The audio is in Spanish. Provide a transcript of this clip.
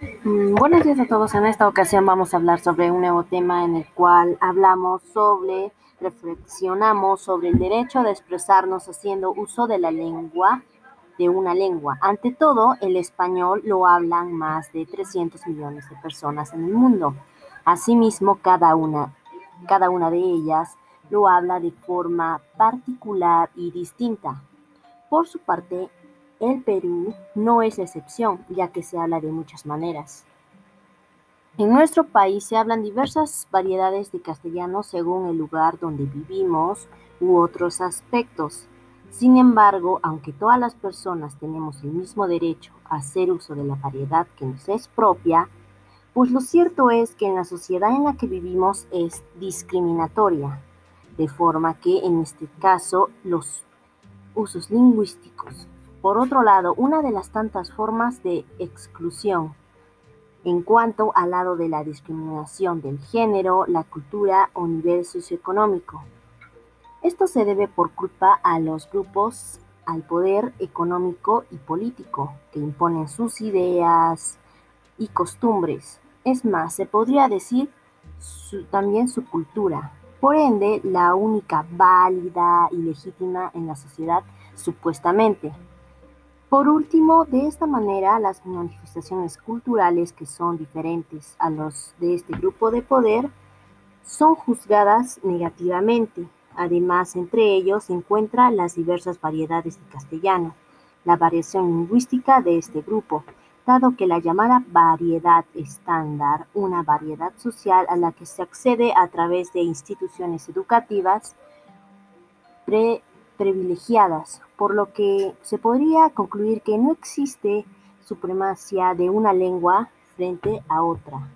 Buenos días a todos. En esta ocasión vamos a hablar sobre un nuevo tema en el cual hablamos sobre, reflexionamos sobre el derecho de expresarnos haciendo uso de la lengua, de una lengua. Ante todo, el español lo hablan más de 300 millones de personas en el mundo. Asimismo, cada una, cada una de ellas lo habla de forma particular y distinta. Por su parte, el Perú no es la excepción, ya que se habla de muchas maneras. En nuestro país se hablan diversas variedades de castellano según el lugar donde vivimos u otros aspectos. Sin embargo, aunque todas las personas tenemos el mismo derecho a hacer uso de la variedad que nos es propia, pues lo cierto es que en la sociedad en la que vivimos es discriminatoria, de forma que en este caso los usos lingüísticos. Por otro lado, una de las tantas formas de exclusión en cuanto al lado de la discriminación del género, la cultura o nivel socioeconómico. Esto se debe por culpa a los grupos, al poder económico y político, que imponen sus ideas y costumbres. Es más, se podría decir también su cultura. Por ende, la única válida y legítima en la sociedad, supuestamente. Por último, de esta manera, las manifestaciones culturales que son diferentes a los de este grupo de poder son juzgadas negativamente. Además, entre ellos se encuentran las diversas variedades de castellano, la variación lingüística de este grupo, dado que la llamada variedad estándar, una variedad social a la que se accede a través de instituciones educativas, pre privilegiadas, por lo que se podría concluir que no existe supremacía de una lengua frente a otra.